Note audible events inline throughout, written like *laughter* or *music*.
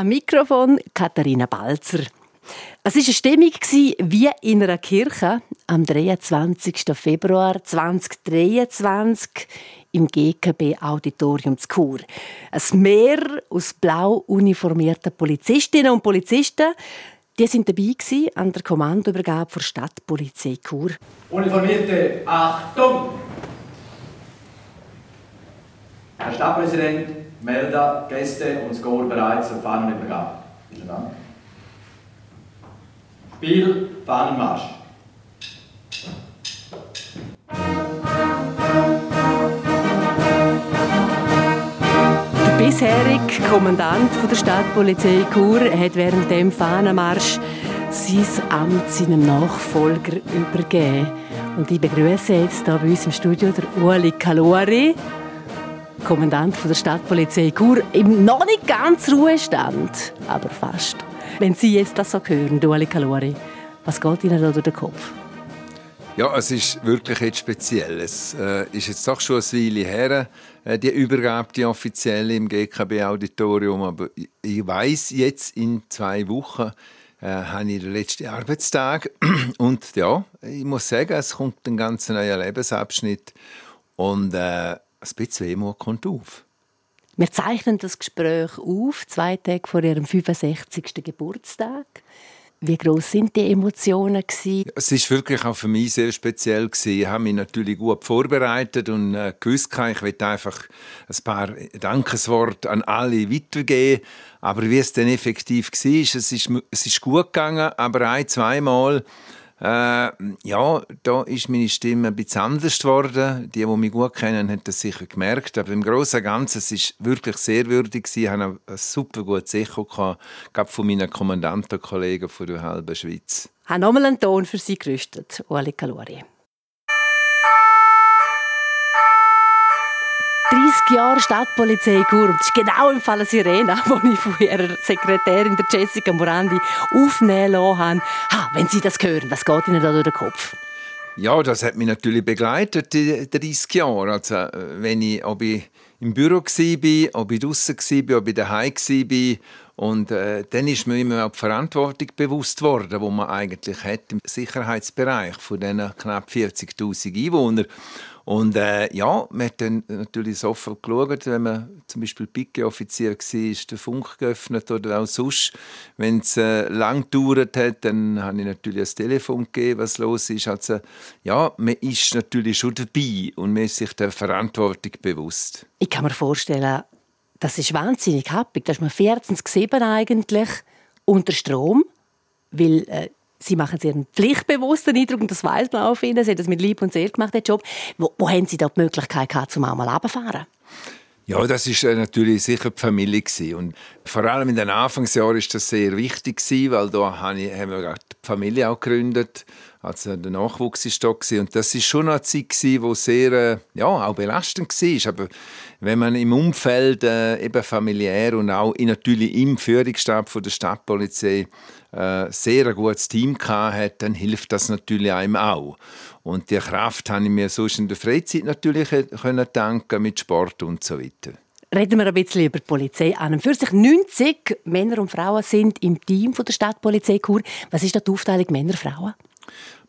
Am Mikrofon Katharina Balzer. Es war eine Stimmung wie in einer Kirche am 23. Februar 2023 im GKB Auditorium zu Chur. Ein Meer aus blau uniformierten Polizistinnen und Polizisten, die sind dabei an der Kommandoübergabe der Stadtpolizei Chur. Uniformierte Achtung! Herr Stadtpräsident, Melder, Gäste und Score bereit zur Fahnenübergabe. Vielen Dank. Spiel, Fahnenmarsch. Der bisherige Kommandant der Stadtpolizei Chur hat während dem Fahnenmarsch sein Amt seinem Nachfolger übergeben. Und ich begrüße jetzt hier bei uns im Studio der Ueli Kalori, Kommandant der Stadtpolizei Chur, im noch nicht ganz Ruhestand, aber fast. Wenn Sie jetzt das so hören, Ueli Kalori, was geht Ihnen da durch den Kopf? Ja, es ist wirklich jetzt speziell. Es äh, ist jetzt doch schon eine Weile her, äh, die Übergabe, die offizielle im GKB-Auditorium. Aber ich weiß jetzt in zwei Wochen äh, habe ich den letzten Arbeitstag *clears throat* und ja, ich muss sagen, es kommt ein ganz neuer Lebensabschnitt und äh, ein bisschen Wehmut kommt auf. Wir zeichnen das Gespräch auf, zwei Tage vor Ihrem 65. Geburtstag. Wie groß sind die Emotionen gewesen? Es ist wirklich auch für mich sehr speziell gewesen. Ich habe mich natürlich gut vorbereitet und äh, gewusst, ich will einfach ein paar Dankesworte an alle weitergeben. Aber wie es dann effektiv war, es ist, es ist gut gegangen, aber ein, zweimal äh, ja, da ist meine Stimme ein bisschen anders geworden. Die, die mich gut kennen, haben das sicher gemerkt. Aber im Großen und Ganzen es ist wirklich sehr würdig. Ich hatte ein super gutes Echo gehabt, von meinen Kommandantenkollegen von der halben Schweiz. Ich habe nochmal einen Ton für Sie gerüstet, Ueli Kalori. 30 Jahre Stadtpolizei. Und das ist genau im Fall Sirena, *laughs* die ich von ihrer Sekretärin, der Jessica Morandi, aufnehmen lassen habe. Ha, wenn Sie das hören, was geht Ihnen da durch den Kopf? Ja, das hat mich natürlich begleitet, die 30 Jahre. Also, wenn ich, ob ich im Büro war, ob ich draußen war, ob ich daheim war. Und äh, dann ist mir immer auch die Verantwortung bewusst worden, die man eigentlich hat im Sicherheitsbereich von diesen knapp 40'000 Einwohnern. Und äh, ja, man hat dann natürlich sofort geschaut, wenn man zum Beispiel Picke-Offizier war, ist der Funk geöffnet oder auch sonst. Wenn es äh, lang gedauert hat, dann habe ich natürlich das Telefon gegeben, was los ist. Also ja, man ist natürlich schon dabei und man ist sich der Verantwortung bewusst. Ich kann mir vorstellen, das ist wahnsinnig happig. Da ist man 14 eigentlich unter Strom, weil äh, Sie machen sehr einen pflichtbewussten Eindruck und das weiß man auf Ihnen. Sie haben das mit Lieb und Seele gemacht, den Job. Wo, wo haben Sie da die Möglichkeit gehabt, zum einmal runterfahren? Ja, das ist äh, natürlich sicher die Familie gewesen. und vor allem in den Anfangsjahren ist das sehr wichtig gewesen, weil da haben wir die Familie auch gegründet, also der Nachwuchs ist da gewesen. und das ist schon eine Zeit wo sehr äh, ja auch belastend war. Aber wenn man im Umfeld äh, eben familiär und auch natürlich im Führungsstab von der Stadtpolizei äh, sehr ein gutes Team hat, dann hilft das natürlich einem auch. Und die Kraft habe ich mir sonst in der Freizeit natürlich können danken mit Sport und so weiter. Reden wir ein bisschen über die Polizei an. Für sich 90 Männer und Frauen sind im Team der Stadtpolizei Chur. Was ist da die Aufteilung Männer-Frauen?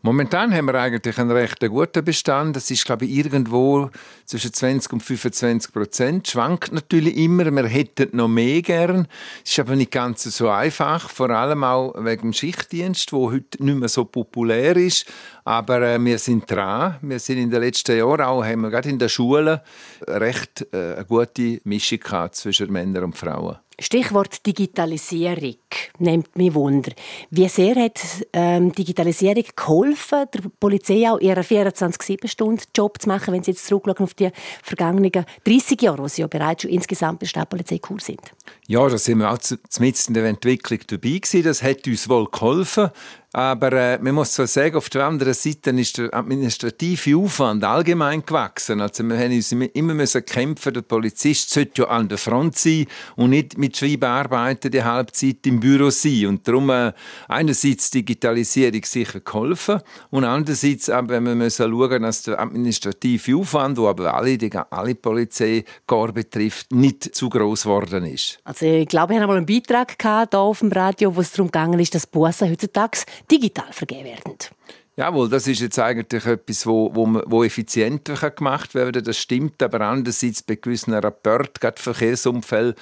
Momentan haben wir eigentlich einen recht guten Bestand. Das ist, glaube ich, irgendwo zwischen 20 und 25 Prozent. Schwankt natürlich immer. Wir hätten noch mehr gern. Ist aber nicht ganz so einfach. Vor allem auch wegen dem Schichtdienst, der heute nicht mehr so populär ist. Aber äh, wir sind dran. Wir sind in den letzten Jahren auch, haben wir gerade in der Schule recht äh, eine gute Mischung gehabt zwischen Männern und Frauen. Stichwort Digitalisierung nimmt mich Wunder. Wie sehr hat ähm, Digitalisierung geholfen, der Polizei auch ihren 24-7-Stunden-Job zu machen, wenn Sie jetzt zurückschauen auf die vergangenen 30 Jahre, wo Sie ja bereits schon insgesamt bei der Stadtpolizei cool sind? Ja, da sind wir auch mitten in der Entwicklung dabei gewesen. Das hat uns wohl geholfen. Aber äh, man muss zwar sagen, auf der anderen Seite ist der administrative Aufwand allgemein gewachsen. Also wir haben uns immer müssen kämpfen. Der Polizist sollte ja an der Front sein und nicht mit Schreiben arbeiten, die Halbzeit im Büro sein. Und darum äh, einerseits Digitalisierung sicher geholfen und andererseits aber, wir müssen schauen, dass der administrative Aufwand, der aber alle, die, alle Polizei betrifft, nicht zu groß geworden ist. Also ich glaube, wir haben einmal einen Beitrag gehabt, hier auf dem Radio, wo es darum ging, dass Bussen heutzutage digital vergeben werden. Jawohl, das ist jetzt eigentlich etwas, wo, wo, wo effizienter gemacht werden kann. Das stimmt, aber andererseits bei gewissen Rapporten, gerade Verkehrsumfällen,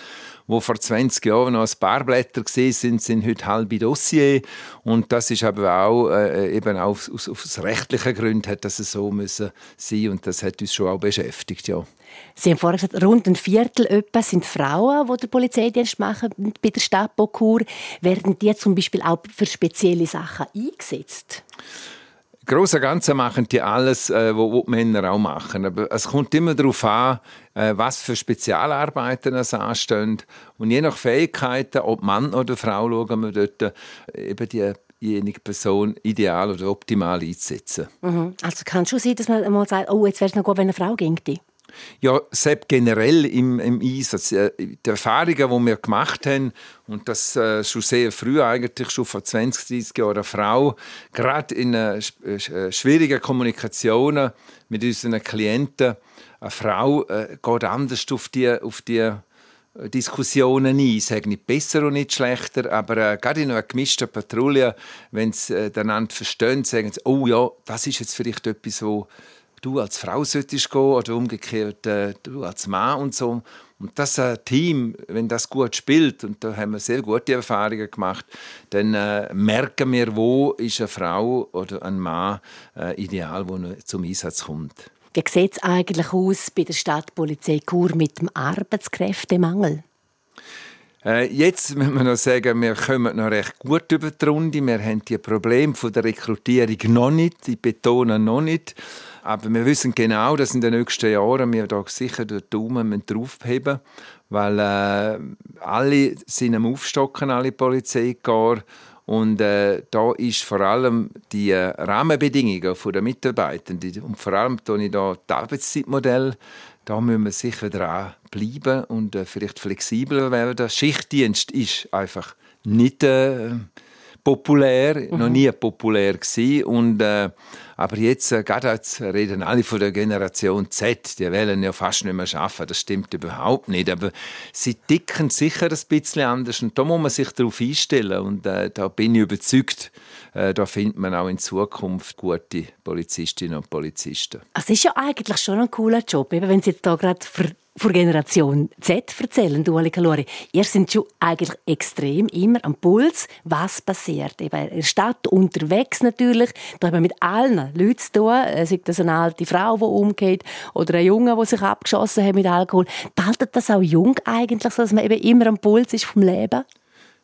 wo vor 20 Jahren noch ein paar Blätter sind, sind heute halbe Dossier. Und das ist aber auch äh, eben auch aus, aus rechtlichen Gründen hat das so müssen sein und das hat uns schon auch beschäftigt, ja. Sie haben vorhin gesagt, rund ein Viertel etwa sind Frauen, die den Polizeidienst machen bei der Stadt Bokur. Werden die zum Beispiel auch für spezielle Sachen eingesetzt? Große Ganze machen die alles, äh, was die Männer auch machen. Aber es kommt immer darauf an, äh, was für Spezialarbeiten es anstehen. Und je nach Fähigkeiten, ob Mann oder Frau, schauen wir dort äh, eben die diejenige Person ideal oder optimal einzusetzen. Mhm. Also kann es schon sein, dass man mal sagt, oh, jetzt wäre es noch gut, wenn eine Frau ginge. Ja, selbst generell im, im Einsatz. Die Erfahrungen, die wir gemacht haben, und das äh, schon sehr früh, eigentlich schon vor 20, 30 Jahren, eine Frau, gerade in äh, äh, schwierigen Kommunikationen mit unseren Klienten, eine Frau geht anders auf die, auf die Diskussionen ein. Ich sage nicht besser und nicht schlechter, aber äh, gerade in einer gemischten Patrouille, wenn sie äh, einander verstehen, sagen sie, oh ja, das ist jetzt vielleicht etwas, wo du als Frau solltest gehen oder umgekehrt äh, du als Mann und so. Und das äh, Team, wenn das gut spielt, und da haben wir sehr gute Erfahrungen gemacht, dann äh, merken wir, wo ist eine Frau oder ein Mann äh, ideal, wo zum Einsatz kommt. Wie sieht es eigentlich aus bei der Stadtpolizei Chur mit dem Arbeitskräftemangel? Äh, jetzt müssen wir noch sagen, wir kommen noch recht gut über die Runde. Wir haben die Probleme der Rekrutierung noch nicht, ich betone noch nicht. Aber wir wissen genau, dass in den nächsten Jahren wir da sicher den Daumen draufheben weil äh, alle sind am Aufstocken, alle Polizeikorps. Und äh, da ist vor allem die äh, Rahmenbedingungen der Mitarbeitenden und vor allem ich da das Arbeitszeitmodell, da müssen wir sicher dran bleiben und äh, vielleicht flexibler werden. Schichtdienst ist einfach nicht äh, populär, mhm. noch nie populär gewesen. und äh, aber jetzt, äh, gerade jetzt reden alle von der Generation Z, die wollen ja fast nicht mehr arbeiten. Das stimmt überhaupt nicht. Aber sie dicken sicher ein bisschen anders. Und da muss man sich darauf einstellen. Und äh, da bin ich überzeugt, äh, da findet man auch in Zukunft gute Polizistinnen und Polizisten. Es ist ja eigentlich schon ein cooler Job, eben wenn Sie jetzt da gerade von Generation Z erzählen, du Ali Kalori. Ihr seid schon eigentlich extrem immer am Puls, was passiert. Eben in der Stadt unterwegs natürlich, da haben wir mit allen Leuten zu tun, äh, sei das eine alte Frau, die umgeht, oder ein Junge, der sich abgeschossen hat mit Alkohol. Behaltet das auch jung eigentlich, dass man eben immer am Puls ist vom Leben?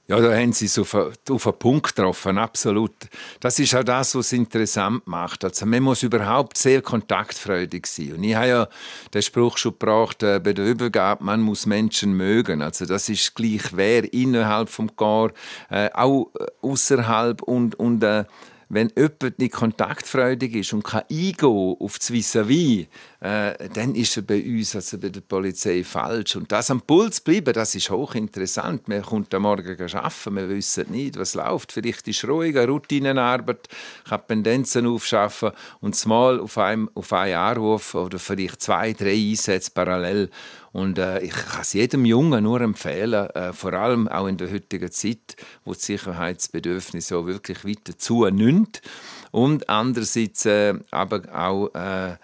Ja, da haben Sie es auf, auf einen Punkt getroffen, absolut. Das ist auch das, was es interessant macht. Also man muss überhaupt sehr kontaktfreudig sein. Und ich habe ja den Spruch schon gebracht, äh, bei der Übergabe, man muss Menschen mögen. Also das ist gleich wer innerhalb vom Chor, äh, auch äh, außerhalb und, und äh, wenn jemand nicht kontaktfreudig ist und kann eingehen auf das Vis-à-vis, äh, dann ist er bei uns, also bei der Polizei, falsch. Und das am Puls bleiben, das ist hochinteressant. Man kommt am Morgen arbeiten, wir wissen nicht, was läuft. Vielleicht ist ruhig, eine Routinenarbeit, kann Pendenzen aufschaffen und mal auf einem, auf einen Anruf oder vielleicht zwei, drei Einsätze parallel und äh, ich kann es jedem Jungen nur empfehlen, äh, vor allem auch in der heutigen Zeit, wo das Sicherheitsbedürfnis so wirklich weiter zunimmt. Und andererseits äh, aber auch äh,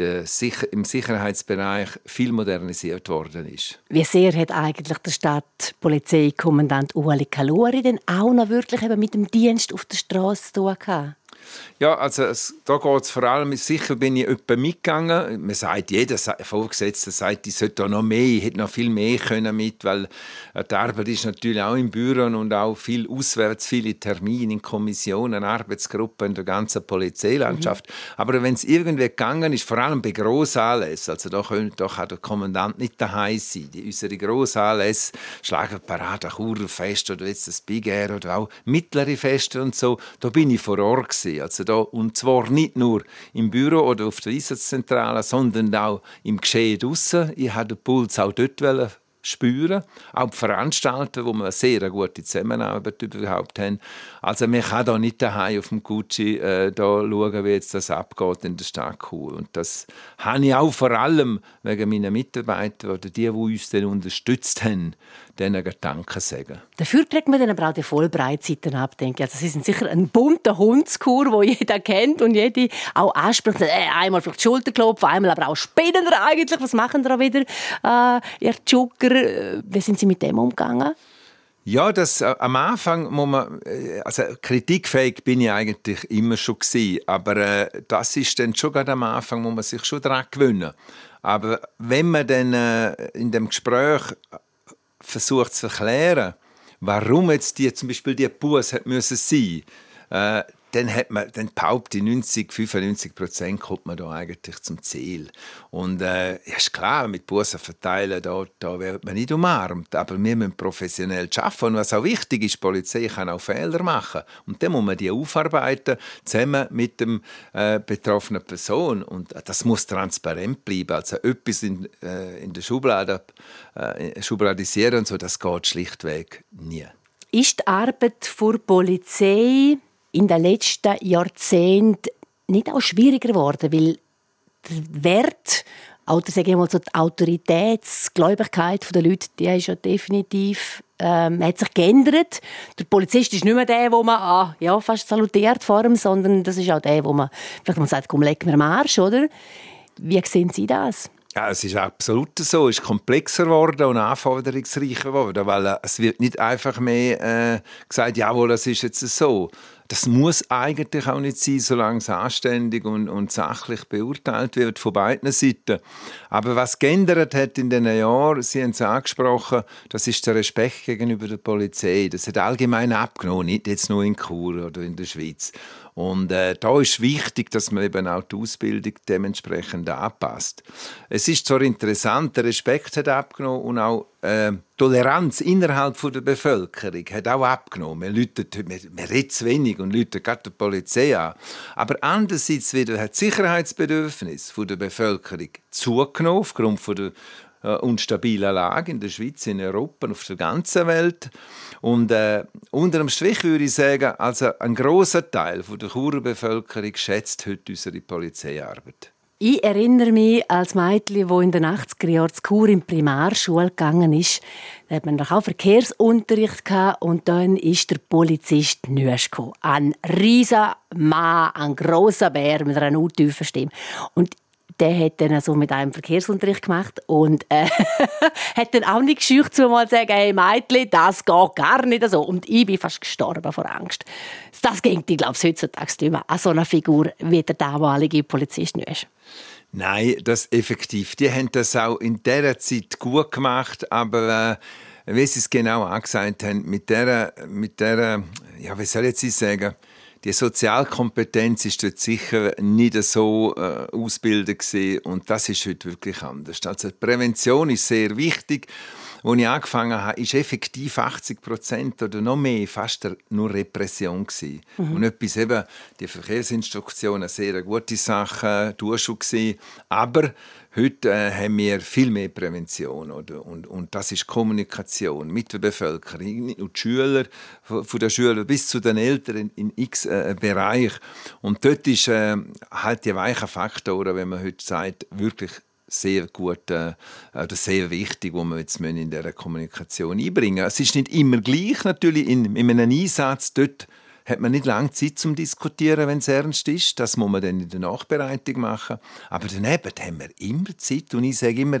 im Sicherheitsbereich viel modernisiert worden ist. Wie sehr hat eigentlich der Stadtpolizeikommandant Ueli Kalori denn auch noch wirklich eben mit dem Dienst auf der Straße zu tun gehabt? Ja, also es, da geht es vor allem, sicher bin ich etwa mitgegangen. Man sagt, jeder Vorgesetzte sagt, ich sollte noch mehr, ich hätte noch viel mehr können mit, weil äh, die Arbeit ist natürlich auch im Büro und auch viel auswärts, viele Termine in Kommissionen, Arbeitsgruppen in der ganzen Polizeilandschaft. Mhm. Aber wenn es irgendwie gegangen ist, vor allem bei Grossanlässen, also da, können, da kann der Kommandant nicht daheim sein. Die, unsere Grossanlässe, Schlagerparade, Churfest oder jetzt das Big Air oder auch mittlere Feste und so, da bin ich vor Ort gewesen. Also da, und zwar nicht nur im Büro oder auf der Einsatzzentrale, sondern auch im Geschehen draussen. Ich wollte den Puls auch dort spüren. Auch die Veranstalter, wo wir eine sehr gute Zusammenarbeit überhaupt haben. Also man kann da nicht daheim auf dem Gucci äh, da schauen, wie jetzt das abgeht in der Stadt Chur. Und das habe ich auch vor allem wegen meiner Mitarbeiter oder die, die uns dann unterstützt haben, denen Danke sagen. Dafür kriegt man dann aber auch die Vollbreitseiten ab, denke ich. Also sie sind sicher ein bunter Hundskur, wo jeder kennt und jede auch anspricht. Äh, einmal vielleicht Schulterklopfen, einmal aber auch Spinnender eigentlich. Was machen da wieder, äh, ihr Joker? Äh, wie sind Sie mit dem umgegangen? Ja, das, äh, am Anfang muss man, äh, also kritikfähig bin ich eigentlich immer schon gewesen, aber äh, das ist dann schon gerade am Anfang, muss man sich schon daran gewöhnen. Aber wenn man dann äh, in dem Gespräch versucht zu erklären, warum jetzt die, zum Beispiel die Bus hat müssen sein, äh, dann hat man, dann behaupte 90, 95 Prozent kommt man da eigentlich zum Ziel. Und äh, ja, ist klar, mit Bussen verteilen, da, da wird man nicht umarmt. Aber wir müssen professionell arbeiten. Und was auch wichtig ist, die Polizei kann auch Fehler machen. Und dann muss man die aufarbeiten, zusammen mit dem äh, betroffenen Person. Und das muss transparent bleiben. Also etwas in, äh, in der Schublade äh, schubladisieren und so, das geht schlichtweg nie. Ist die Arbeit der Polizei in den letzten Jahrzehnten nicht auch schwieriger geworden, weil der Wert oder sagen wir mal so die Autoritätsgläubigkeit der Leute, die ist ja definitiv ähm, hat sich geändert. Der Polizist ist nicht mehr der, wo man ah, ja, fast salutiert vor ihm, sondern das ist auch der, wo man vielleicht mal sagt, komm, leg mir am Arsch, oder? Wie sehen Sie das? Ja, es ist absolut so. Es ist komplexer geworden und anforderungsreicher geworden, weil äh, es wird nicht einfach mehr äh, gesagt, jawohl, das ist jetzt so. Das muss eigentlich auch nicht sein, solange es anständig und, und sachlich beurteilt wird von beiden Seiten. Aber was geändert hat in den Jahren, Sie haben es angesprochen, das ist der Respekt gegenüber der Polizei. Das hat allgemein abgenommen, nicht jetzt nur in Chur oder in der Schweiz. Und äh, da ist wichtig, dass man eben auch die Ausbildung dementsprechend anpasst. Es ist zwar interessant, der Respekt hat abgenommen und auch äh, Toleranz innerhalb von der Bevölkerung hat auch abgenommen. Man, läutet, man, man redet zu wenig und läutet gerade die Polizei an. Aber andererseits wieder hat das Sicherheitsbedürfnis von der Bevölkerung zugenommen aufgrund von der äh, unstabilen Lage in der Schweiz, in Europa und auf der ganzen Welt. Und äh, unter dem Strich würde ich sagen, also ein großer Teil von der Churer Bevölkerung schätzt heute unsere Polizeiarbeit. Ich erinnere mich als Mädchen, wo in den 80er Jahren zu Chur in Primarschule gegangen ist. Da hat man noch auch Verkehrsunterricht gehabt und dann ist der Polizist Nüsch Ein riesiger Mann, ein großer Bär mit einer tiefen Stimme. Und der hat dann also mit einem Verkehrsunterricht gemacht und äh, *laughs* hat dann auch nicht gescheucht, zu mal sagen, hey Mädchen, das geht gar nicht so. Und ich bin fast gestorben vor Angst. Das ging, ich glaube, heutzutage nicht mehr an so eine Figur, wie der damalige Polizist ist. Nein, das effektiv. Die haben das auch in dieser Zeit gut gemacht, aber äh, wie Sie es genau angesagt haben, mit der, mit der, ja, wie soll ich jetzt sagen, die Sozialkompetenz ist dort sicher nicht so äh, ausgebildet und das ist heute wirklich anders. Also Prävention ist sehr wichtig. Als ich angefangen habe, ist effektiv 80 Prozent oder noch mehr fast nur Repression gewesen. Mhm. Und etwas eben, die Verkehrsinstruktion, eine sehr gute Sache, Durchschau gewesen. Aber Heute äh, haben wir viel mehr Prävention oder? Und, und das ist Kommunikation mit der Bevölkerung, nur die Schüler, von den Schülern bis zu den Eltern in, x äh, Bereich. Und dort ist äh, halt die weichen Faktoren, wenn man heute sagt, wirklich sehr gut äh, oder sehr wichtig, wo wir jetzt in der Kommunikation einbringen. Es ist nicht immer gleich natürlich in, in einem Einsatz dort hat man nicht lange Zeit zum Diskutieren, wenn es ernst ist. Das muss man dann in der Nachbereitung machen. Aber daneben haben wir immer Zeit. Und ich sage immer,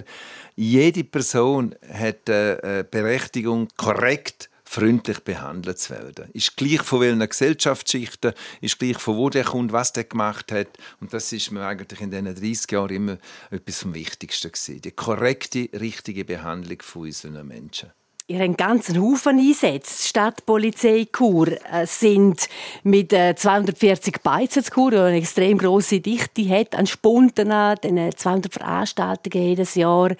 jede Person hat äh, eine Berechtigung, korrekt freundlich behandelt zu werden. Ist gleich von welchen Gesellschaftsschichten, ist gleich von wo der kommt, was der gemacht hat. Und das ist mir eigentlich in diesen 30 Jahren immer etwas vom Wichtigsten gewesen. Die korrekte, richtige Behandlung von unseren Menschen. Ihr habt einen ganzen Haufen eingesetzt. Die Stadtpolizei Chur äh, sind mit 240 äh, Beizen zu Chur, die eine extrem grosse Dichte hat an Spunden, an 200 Veranstaltungen jedes Jahr.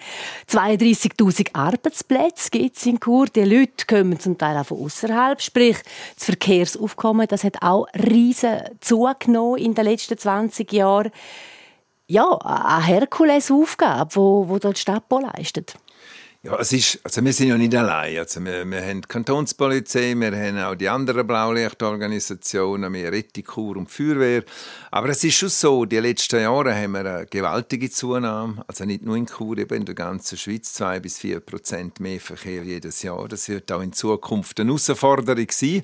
32'000 Arbeitsplätze gibt es in Chur. Die Leute kommen zum Teil auch von außerhalb. Sprich, das Verkehrsaufkommen das hat auch riesen zugenommen in den letzten 20 Jahren. Ja, eine Herkulesaufgabe, die die Stadt leistet. Ja, es ist, also wir sind ja nicht allein. Also wir, wir haben die Kantonspolizei, wir haben auch die anderen Blaulichtorganisationen, wir Rettikur und Feuerwehr. Aber es ist schon so, die letzten Jahre haben wir eine gewaltige Zunahme. Also nicht nur in Chur, eben in der ganzen Schweiz zwei bis vier Prozent mehr Verkehr jedes Jahr. Das wird auch in Zukunft eine Herausforderung sein.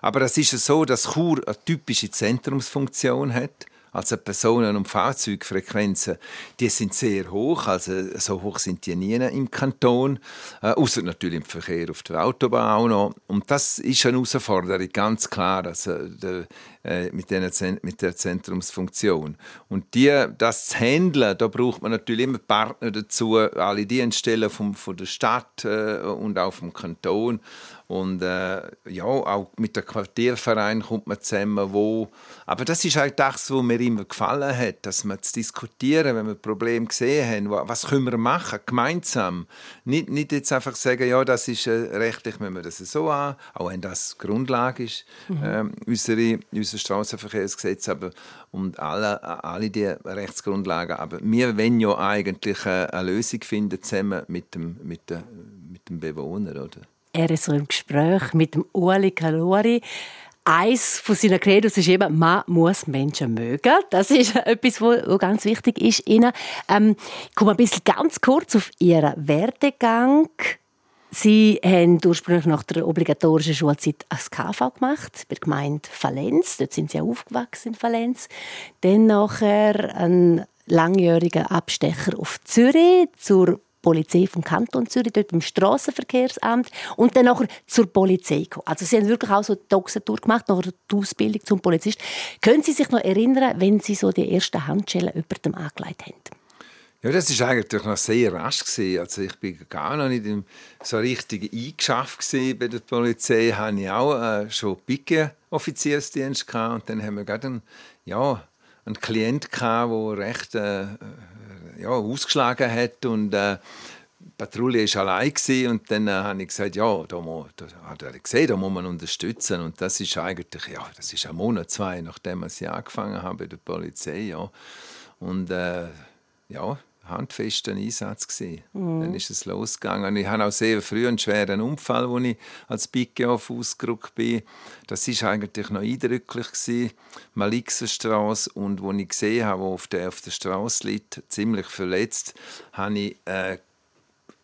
Aber es ist so, dass Chur eine typische Zentrumsfunktion hat. Also Personen- und Fahrzeugfrequenzen, die sind sehr hoch, also so hoch sind die nie im Kanton, äh, außer natürlich im Verkehr auf der Autobahn auch noch. Und das ist eine Herausforderung, ganz klar, also der, äh, mit, der, mit der Zentrumsfunktion. Und die, das zu handeln, da braucht man natürlich immer Partner dazu, alle Dienststellen vom, von der Stadt äh, und auch vom Kanton. Und äh, ja, auch mit dem Quartierverein kommt man zusammen, wo... Aber das ist halt das, was mir immer gefallen hat, dass man zu diskutieren, wenn wir Probleme gesehen haben, was können wir machen, gemeinsam. Nicht, nicht jetzt einfach sagen, ja, das ist äh, rechtlich, wenn wir das so an, auch wenn das Grundlage ist, mhm. äh, unsere, unser Straßenverkehrsgesetz, aber und alle, alle die Rechtsgrundlagen. Aber wir wollen ja eigentlich eine, eine Lösung finden zusammen mit dem, mit, dem, mit dem Bewohner, oder? Er ist so im Gespräch mit dem Ueli Kalori. Eins von seinen Credos ist eben, man muss Menschen mögen. Das ist etwas, was ganz wichtig ist Ihnen. Ähm, ich komme ein bisschen ganz kurz auf Ihren Werdegang. Sie haben ursprünglich nach der obligatorischen Schulzeit als KV gemacht, bei der Gemeinde Valenz. Dort sind Sie aufgewachsen in Valenz. Dann nachher ein langjähriger Abstecher auf Zürich zur Polizei vom Kanton Zürich, dort beim Strassenverkehrsamt und dann nachher zur Polizei gekommen. Also sie haben wirklich auch so die Doxentour gemacht, nachher die Ausbildung zum Polizist. Können Sie sich noch erinnern, wenn Sie so die ersten Handschellen über dem angelegt haben? Ja, das war eigentlich noch sehr rasch. Gewesen. Also ich bin gar noch nicht so richtig eingeschafft bei der Polizei. Ich hatte auch äh, schon Picke-Offiziersdienst und dann haben wir gerade einen, ja, einen Klient der recht äh, ja, ausgeschlagen hat und äh, die Patrouille war allein und dann äh, habe ich gesagt, ja, da, muss, da hat er gesehen, da muss man unterstützen und das ist eigentlich, ja, das ist ein Monat, zwei, nachdem ich angefangen habe bei der Polizei, ja. Und äh, ja, handfester Einsatz gewesen. Mhm. Dann ist es losgegangen. Ich hatte auch sehr früh einen schweren Unfall, als ich als Biggeoff ausgerückt bin. Das war eigentlich noch eindrücklich gewesen. Malixerstraße und wo ich gesehen habe, wo auf der auf der Straße liegt, ziemlich verletzt, habe ich äh,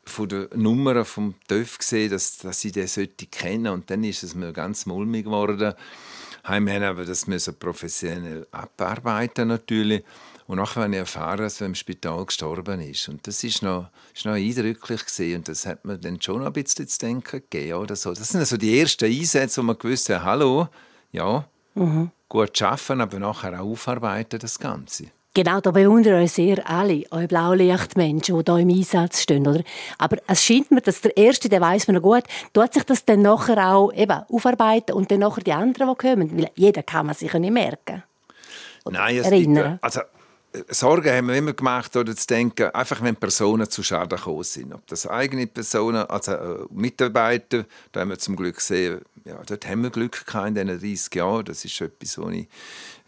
von der Nummer vom TÜV gesehen, dass, dass ich den sollte kennen und dann ist es mir ganz mulmig geworden. Haben aber das müssen professionell abarbeiten natürlich. Und nachher habe ich erfahren, dass er im Spital gestorben ist. Und das ist noch, ist noch eindrücklich gewesen. Und das hat mir dann schon ein bisschen zu denken gegeben. Oder so. Das sind also die ersten Einsätze, wo man gewusst hat, hallo, ja, mhm. gut arbeiten, aber nachher auch aufarbeiten, das Ganze. Genau, da bewundern euch sehr alle, eure Blaulichtmenschen, die hier im Einsatz stehen. Oder? Aber es scheint mir, dass der Erste, der weiß man noch gut, tut sich das dann nachher auch eben aufarbeiten und dann nachher die anderen, die kommen. Weil jeder kann man sich ja nicht merken. Nein, es erinnern. Gibt, also Sorgen haben wir immer gemacht, oder zu denken, einfach wenn Personen zu Schaden gekommen sind. Ob das eigene Personen, also äh, Mitarbeiter, da haben wir zum Glück gesehen, ja, dort haben wir Glück gehabt in diesen 30 Jahren. Das ist etwas, was ich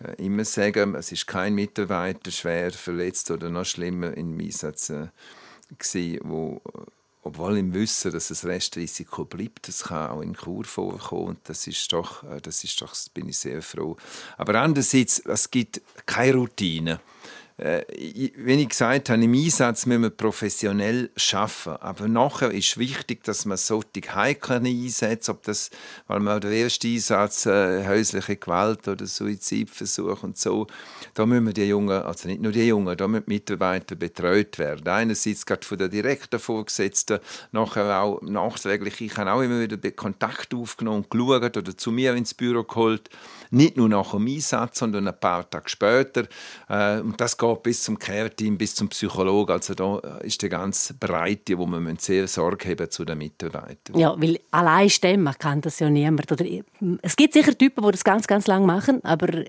äh, immer sage. Es ist kein Mitarbeiter schwer verletzt oder noch schlimmer im Einsatz äh, gewesen, wo obwohl im Wissen, dass das Restrisiko bleibt, das kann auch in Kur vorkommen und das ist doch, äh, das ist doch, bin ich sehr froh. Aber andererseits, es gibt keine Routine wenn ich gesagt habe, im Einsatz müssen wir professionell arbeiten. Aber nachher ist wichtig, dass man solche heiklen einsetzt, ob das, weil man der erste Einsatz äh, häusliche Gewalt oder Suizidversuch und so, da müssen die Jungen, also nicht nur die Jungen, da müssen die Mitarbeiter betreut werden. Einerseits gerade von der direkten Vorgesetzten, nachher auch nachträglich. Ich habe auch immer wieder Kontakt aufgenommen geschaut oder zu mir ins Büro geholt. Nicht nur nach dem Einsatz, sondern ein paar Tage später. Äh, und das geht bis zum Care-Team, bis zum Psychologen. Also da ist die ganze Breite, wo man sehr Sorge haben zu den Mitarbeitern. Ja, weil allein stemmen kann das ja niemand. Oder, es gibt sicher Typen, die das ganz, ganz lang machen, aber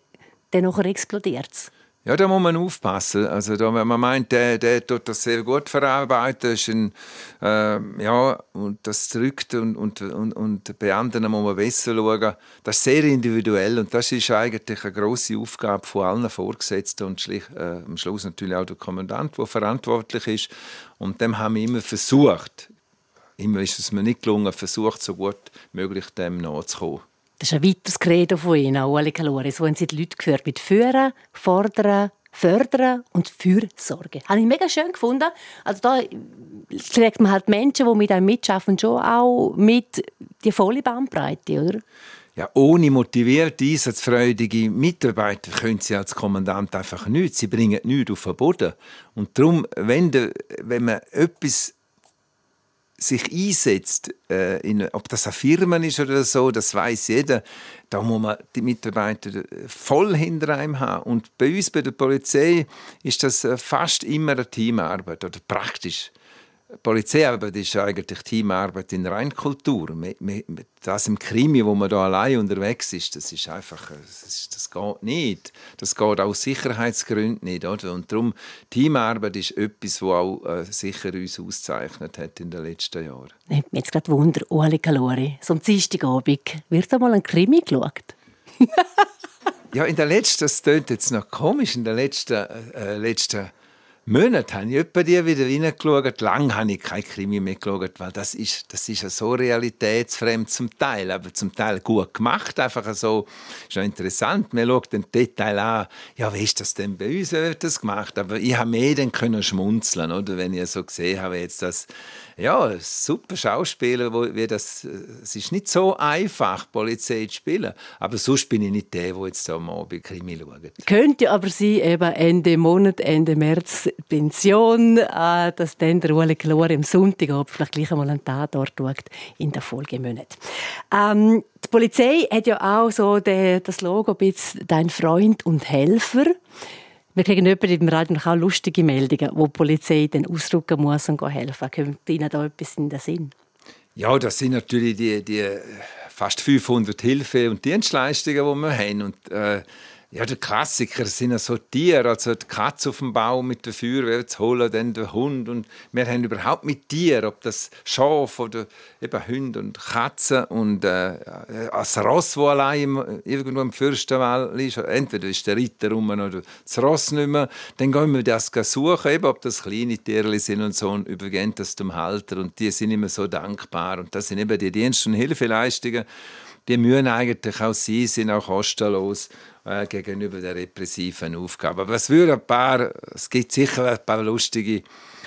dann explodiert es. Ja, da muss man aufpassen. Also da, wenn man meint, der, der tut das sehr gut verarbeiten, ist ein, äh, ja, und das drückt und, und, und, und bei anderen muss man besser schauen. Das ist sehr individuell und das ist eigentlich eine grosse Aufgabe von allen Vorgesetzten und schlich, äh, am Schluss natürlich auch der Kommandant, der verantwortlich ist. Und dem haben wir immer versucht, immer ist es mir nicht gelungen, versucht, so gut möglich dem nachzukommen. Das ist ein weiteres Credo von Ihnen, Ueli. So haben Sie die Leute geführt mit Führen, Fordern, Fördern und Fürsorge. Habe ich mega schön gefunden. Also da kriegt man halt Menschen, die mit einem mitschaffen, schon auch mit die volle Bandbreite, oder? Ja, ohne motivierte, einsatzfreudige Mitarbeiter können sie als Kommandant einfach nichts. Sie bringen nichts auf den Boden. Und darum, wenn, de, wenn man etwas sich einsetzt, äh, in, ob das eine Firma ist oder so, das weiß jeder. Da muss man die Mitarbeiter voll hinter einem haben. Und bei uns, bei der Polizei, ist das äh, fast immer eine Teamarbeit oder praktisch. Polizeiarbeit ist eigentlich Teamarbeit in Reinkultur. Das im Krimi, wo man da allein unterwegs ist, das ist einfach, das, das geht nicht. Das geht aus Sicherheitsgründen nicht, oder? Und darum Teamarbeit ist etwas, was auch äh, sicher uns auszeichnet hat in den letzten Jahren. Ich habe jetzt gerade Wunder, Ueli Kalori, so am Dienstagabend, wird da mal ein Krimi geschaut? *laughs* ja, in der letzten, das klingt jetzt noch komisch, in der letzten, äh, letzten Monate habe ich etwa die wieder reingeschaut. Lange habe ich kein Krimi mehr geschaut, weil das ist, das ist ja so realitätsfremd zum Teil, aber zum Teil gut gemacht. Einfach so, ist ja interessant. Man schaut den Detail an. Ja, wie ist das denn bei uns, wird das gemacht? Aber ich habe mehr dann können schmunzeln, oder? Wenn ich so gesehen habe, jetzt das, ja, super Schauspieler, wo, wie das, es ist nicht so einfach, Polizei zu spielen. Aber sonst bin ich nicht der, der jetzt am Abend Krimi schaut. Könnte aber sein, eben Ende Monat, Ende März, Pension, äh, dass dann der Ueli Klor am Sonntag vielleicht gleich einmal einen Tatort schaut in der Folgemonat. Ähm, die Polizei hat ja auch so den, das Logo «Dein Freund und Helfer». Wir kriegen jemanden im Radio auch lustige Meldungen, wo die Polizei dann ausrücken muss und helfen Kommt Ihnen da etwas in den Sinn? Ja, das sind natürlich die, die fast 500 Hilfe- und Dienstleistungen, die wir haben. Und, äh, ja, der Klassiker sind ja so Tiere, also die Katze auf dem Baum mit der Feuerwehr zu holen, dann der Hund und wir haben überhaupt mit Tieren, ob das Schaf oder eben Hunde und Katzen und äh, das Ross, das allein irgendwo im Fürstenwald ist, entweder ist der Ritter rum oder das Ross nicht mehr, dann gehen wir das suchen, eben, ob das kleine Tiere sind und so und übergeben das dem Halter und die sind immer so dankbar und das sind eben die Dienst- und Hilfeleistungen, die mühen eigentlich auch sie, sind auch kostenlos äh, gegenüber der repressiven Aufgabe. Aber es würde ein paar, es gibt sicher ein paar lustige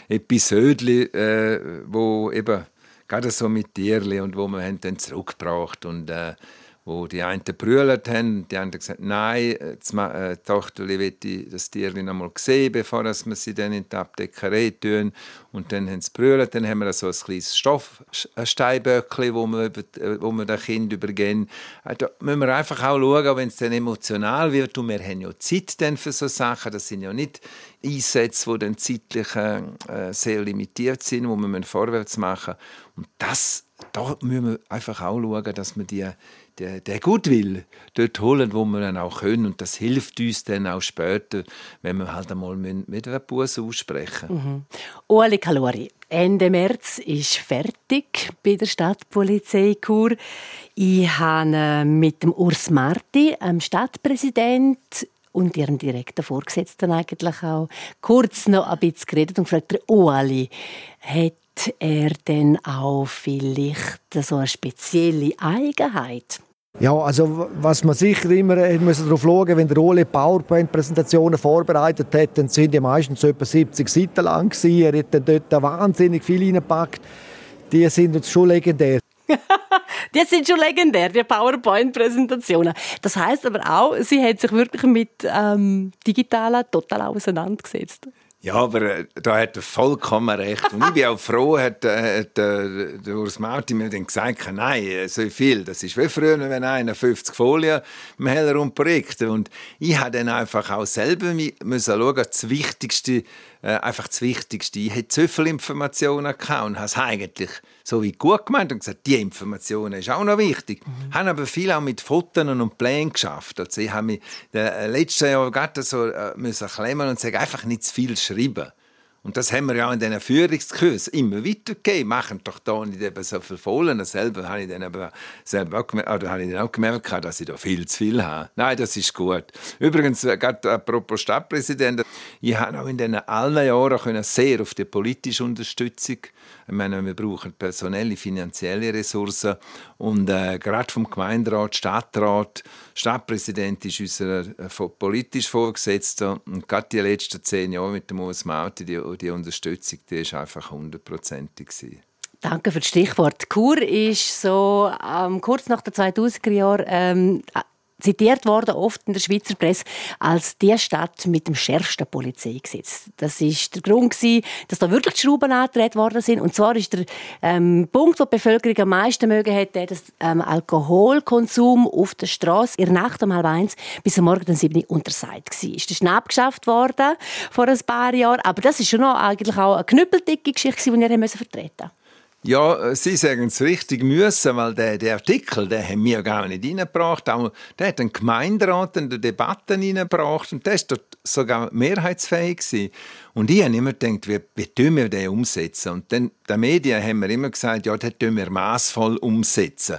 Episoden, äh, wo eben gerade so mit Tierli und wo man dann zurückgebracht und äh, wo die einen brüllt haben, die anderen gesagt, nein, äh, die äh, Tochter möchte das Tier noch mal sehen, bevor wir sie dann in die Apothekerei tun. Und dann haben sie brüllt, dann haben wir so ein kleines Stoffsteinböckchen, wo wir, äh, wo wir dem Kind übergeben. Da müssen wir einfach auch schauen, wenn es dann emotional wird. Und wir haben ja Zeit dann für so Sachen. Das sind ja nicht Einsätze, die dann zeitlich äh, sehr limitiert sind, wo wir vorwärts machen Und das, da müssen wir einfach auch schauen, dass wir die der, der Gutwill dort holen, wo wir dann auch können. Und das hilft uns dann auch später, wenn wir halt einmal mit einem Bus aussprechen mhm. Ueli Kalori, Ende März ist fertig bei der Stadtpolizei Chur. Ich habe mit dem Urs Marti, dem Stadtpräsident, und ihrem direkten Vorgesetzten eigentlich auch kurz noch ein bisschen geredet und gefragt, Ueli, hat er denn auch vielleicht so eine spezielle Eigenheit? Ja, also was man sicher immer müssen darauf schauen, wenn der Ole PowerPoint-Präsentationen vorbereitet hat, dann sind die meistens etwa 70 Seiten lang gewesen. Er hat dann dort wahnsinnig viel reingepackt. Die sind uns schon legendär. *laughs* die sind schon legendär, die PowerPoint-Präsentationen. Das heißt aber auch, sie hat sich wirklich mit ähm, Digitalen total auseinandergesetzt. Ja, aber äh, da hat er vollkommen recht. Und ich bin auch froh, hat, äh, hat äh, der Urs Martin mir dann gesagt, nein, äh, so viel, das ist wie früher, wenn einer 50 Folien im Hellerund projekte. Und ich habe dann einfach auch selber müssen schauen, das Wichtigste, äh, einfach das Wichtigste. Ich hatte zu viele Informationen gehabt und habe es eigentlich so wie gut gemeint und gesagt, die Informationen ist auch noch wichtig. Mhm. Haben aber viel auch mit Fotos und Plänen geschafft. Also ich habe mich äh, letztes Jahr gerade so äh, müssen klemmen und sagen, einfach nicht zu viel schreiben. Und das haben wir ja in diesen Führungskursen immer weitergegeben. Machen doch da nicht eben so viel Fohlen. Selber habe ich dann aber selber auch gemerkt, oder habe ich dann auch gemerkt, dass ich da viel zu viel habe. Nein, das ist gut. Übrigens, äh, gerade apropos Stadtpräsident, ich habe auch in diesen allen Jahren sehr auf die politische Unterstützung ich meine, wir brauchen personelle, finanzielle Ressourcen. Und äh, gerade vom Gemeinderat, Stadtrat, Stadtpräsident ist unser äh, politisch Vorgesetzter. Und gerade die letzten zehn Jahre mit dem US Mauti, die, die Unterstützung, die ist einfach hundertprozentig. Danke für das Stichwort. Chur ist so ähm, kurz nach den 2000er Jahren ähm, zitiert worden, oft in der Schweizer Presse, als die Stadt mit dem schärfsten Polizeigesetz. Das ist der Grund gewesen, dass da wirklich die Schrauben angetreten worden sind. Und zwar ist der ähm, Punkt, wo die Bevölkerung am meisten mögen hat, der, dass ähm, Alkoholkonsum auf der Straße in der Nacht um halb eins bis am Morgen um sieben untersagt war. Das ist abgeschafft worden vor ein paar Jahren. Aber das ist schon noch eigentlich auch eine knüppeldicke Geschichte, die wir vertreten mussten. Ja, Sie sagen es richtig müssen, weil der, der Artikel, den haben wir gar nicht reingebracht. Auch, der hat einen Gemeinderat in der Debatte reingebracht und der ist dort sogar mehrheitsfähig gewesen. Und ich habe immer gedacht, wie, wie tun wir den umsetzen? Und dann, der Medien haben wir immer gesagt, ja, den tun wir maßvoll umsetzen.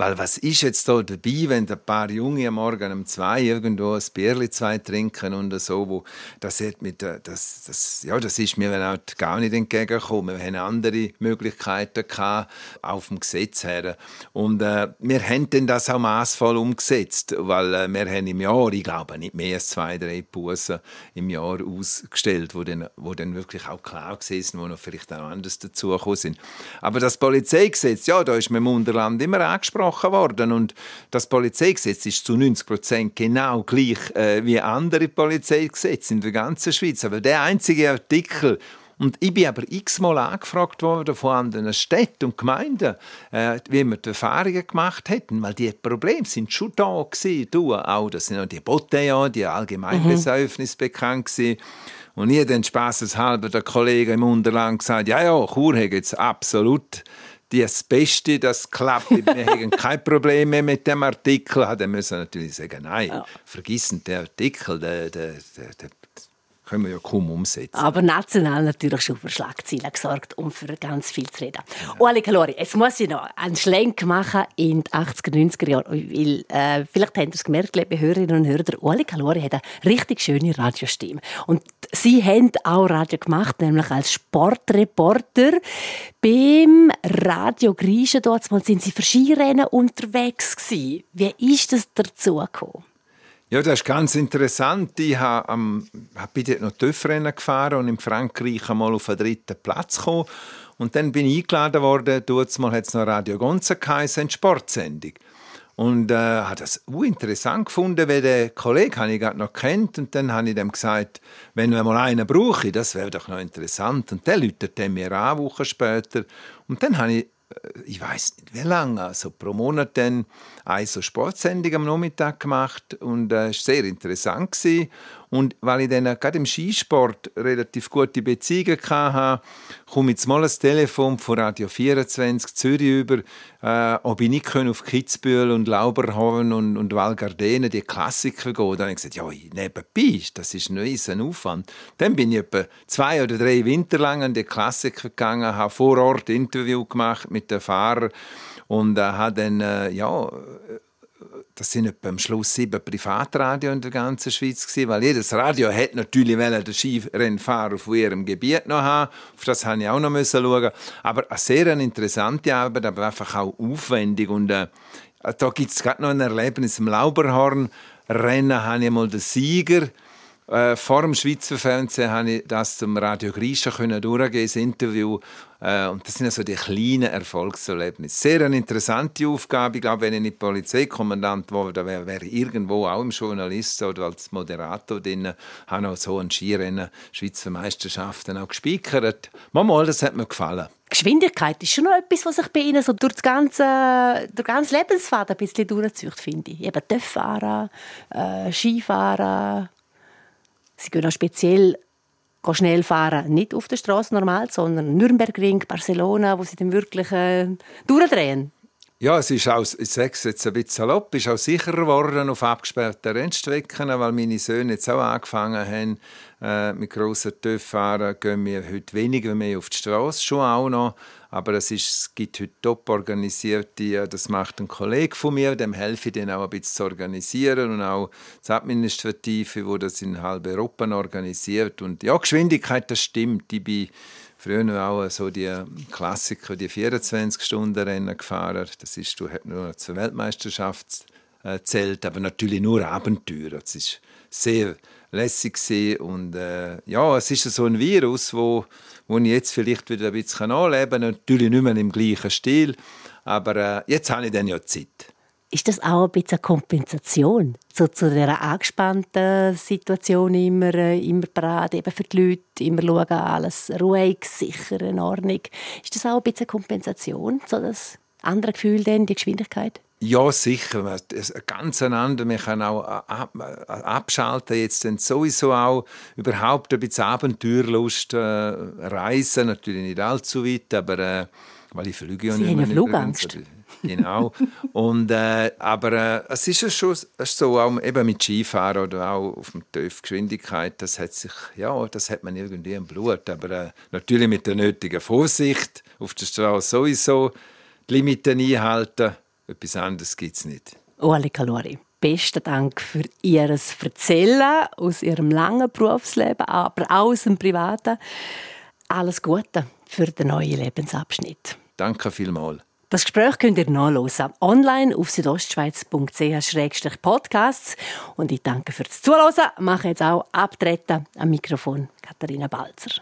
Weil was ist jetzt da dabei, wenn ein paar Junge am Morgen um zwei irgendwo ein Bierli zwei trinken und so, wo das, mit, das, das, ja, das ist mir halt gar nicht entgegengekommen. Wir haben andere Möglichkeiten gehabt, auf dem Gesetz her. Und äh, wir haben dann das auch maßvoll umgesetzt, weil äh, wir haben im Jahr, ich glaube, nicht mehr als zwei, drei Bussen im Jahr ausgestellt, wo dann, wo dann wirklich auch klar gewesen, wo noch vielleicht auch anders dazugekommen sind. Aber das Polizeigesetz, ja, da ist mir im Unterland immer angesprochen, angesprochen worden. Und das Polizeigesetz ist zu 90 Prozent genau gleich äh, wie andere Polizeigesetze in der ganzen Schweiz. Aber der einzige Artikel, und ich bin aber x-mal angefragt worden von anderen Städten und Gemeinden, äh, wie wir die Erfahrungen gemacht hätten, weil die Probleme sind schon da gewesen. Du, auch, das sind auch die Botellons, die Allgemeinbesäufnis mhm. bekannt gewesen. Und ich dann spaßeshalber der Kollege im Unterland gesagt, ja, ja, Chur hat jetzt absolut das Beste, das klappt. *laughs* Wir haben kein Problem mehr mit dem Artikel. Dann müssen wir natürlich sagen, nein, ja. vergissen den Artikel, der, der, der, der können wir ja kaum umsetzen. Aber national natürlich schon für Schlagzeilen gesorgt und für ganz viel zu reden. Ja. Oli Kalori, jetzt muss ich noch einen Schlenk machen in die 80er, 90er Jahre. Weil, äh, vielleicht habt ihr es gemerkt, liebe Hörerinnen und Hörer, der Oli Kalori hat eine richtig schöne Radiostimme. Und sie haben auch Radio gemacht, nämlich als Sportreporter. Beim Radio Griechen dort sind sie für Skirennen unterwegs gewesen. Wie ist das dazu gekommen? Ja, das ist ganz interessant. Ich habe, ähm, bin dort noch TÜV-Rennen gefahren und in Frankreich einmal auf den dritten Platz gekommen. Und dann bin ich eingeladen worden, mal hat es noch Radio Gonza geheißen, eine Sportsendung. Und äh, habe das uh, interessant gefunden, weil der Kollege habe ich gerade noch kennt und dann habe ich dem gesagt, wenn wir mal einen brauche, das wäre doch noch interessant. Und der läutet mir an, Wochen später. Und dann habe ich ich weiß nicht wie lange, also pro Monat dann eine so Sportsendung am Nachmittag gemacht und äh, es war sehr interessant gewesen. Und weil ich dann gerade im Skisport relativ gute Beziehungen hatte, komme jetzt mal ein Telefon von Radio 24 Zürich über, äh, ob ich nicht auf Kitzbühel und Lauberhoven und, und Val Gardena die Klassiker gehen. Dann habe ich gesagt, ja, nebenbei, das ist ein riesen Aufwand. Dann bin ich etwa zwei oder drei Winter lang an die Klassiker gegangen, habe vor Ort Interview gemacht mit den Fahrern und äh, habe dann, äh, ja, das sind etwa am Schluss sieben Privatradio in der ganzen Schweiz gewesen, weil jedes Radio hat natürlich den Skirennfahrer auf ihrem Gebiet noch haben. Auf das habe ich auch noch schauen. Aber eine sehr interessante Arbeit, aber einfach auch aufwendig und äh, da gibt es gerade noch ein Erlebnis im Lauberhorn-Rennen, habe ich mal den Sieger äh, vor dem Schweizer Fernsehen habe ich das zum Radio Grisha können durchgehen, das Interview. Äh, und das sind also die kleinen Erfolgserlebnisse. Sehr eine interessante Aufgabe. Ich glaube, wenn ich nicht Polizeikommandant dann wäre, wäre ich irgendwo auch im Journalist oder als Moderator drin. habe auch so ein Skirennen, Schweizer Meisterschaften auch gespickert. Mal, das hat mir gefallen. Geschwindigkeit ist schon noch etwas, was sich bei Ihnen so durch das ganze, durch ganz Lebensfaden ein bisschen durchzieht, finde ich. Eben Töffahren, äh, Skifahren, Sie gehen auch speziell schnell fahren, nicht auf der Straße normal, sondern Nürnbergring, Barcelona, wo sie dann wirklich äh, durchdrehen. Ja, es ist auch, ich sage es jetzt ein bisschen salopp, ist auch sicherer geworden auf abgesperrten Rennstrecken, weil meine Söhne jetzt auch angefangen haben, äh, mit grossen TÜV fahren, gehen wir heute weniger mehr auf die Straße, schon auch noch. Aber es, ist, es gibt heute top organisierte, das macht ein Kollege von mir, dem helfe ich dann auch ein bisschen zu organisieren und auch das Administrative, wo das in halb Europa organisiert. Und ja, Geschwindigkeit, das stimmt. Ich bin früher auch so die Klassiker, die 24-Stunden-Rennen gefahren. Das ist, du hast nur zur Weltmeisterschaft äh, zählt, aber natürlich nur Abenteuer. Es ist sehr lässig und äh, ja, es ist so ein Virus, wo, wo ich jetzt vielleicht wieder ein bisschen anleben kann. Natürlich nicht mehr im gleichen Stil, aber äh, jetzt habe ich dann ja Zeit. Ist das auch ein bisschen eine Kompensation so zu dieser angespannten Situation immer, äh, immer bereit, eben für die Leute, immer schauen, alles ruhig, sicher, in Ordnung. Ist das auch ein bisschen eine Kompensation, so das andere Gefühl, denn, die Geschwindigkeit? Ja, sicher. Ganz einander. Man kann auch abschalten, jetzt dann sowieso auch überhaupt ein bisschen Abenteuerlust äh, reisen. Natürlich nicht allzu weit, aber äh, weil ich fliege ja nicht mehr. Sie haben Flugangst. Genau. Und, äh, aber äh, es ist ja schon so, auch eben mit Skifahren oder auch auf dem TÜV Geschwindigkeit, das hat sich, ja, das hat man irgendwie im Blut. Aber äh, natürlich mit der nötigen Vorsicht auf der Straße sowieso die Limiten einhalten etwas anderes gibt es nicht. Ueli Kalori, besten Dank für Ihr Erzählen aus Ihrem langen Berufsleben, aber auch aus dem Privaten. Alles Gute für den neuen Lebensabschnitt. Danke vielmals. Das Gespräch könnt ihr nachlesen. Online auf südostschweiz.ch-podcasts. Und ich danke fürs Zuhören. Mache jetzt auch Abtreten am Mikrofon Katharina Balzer.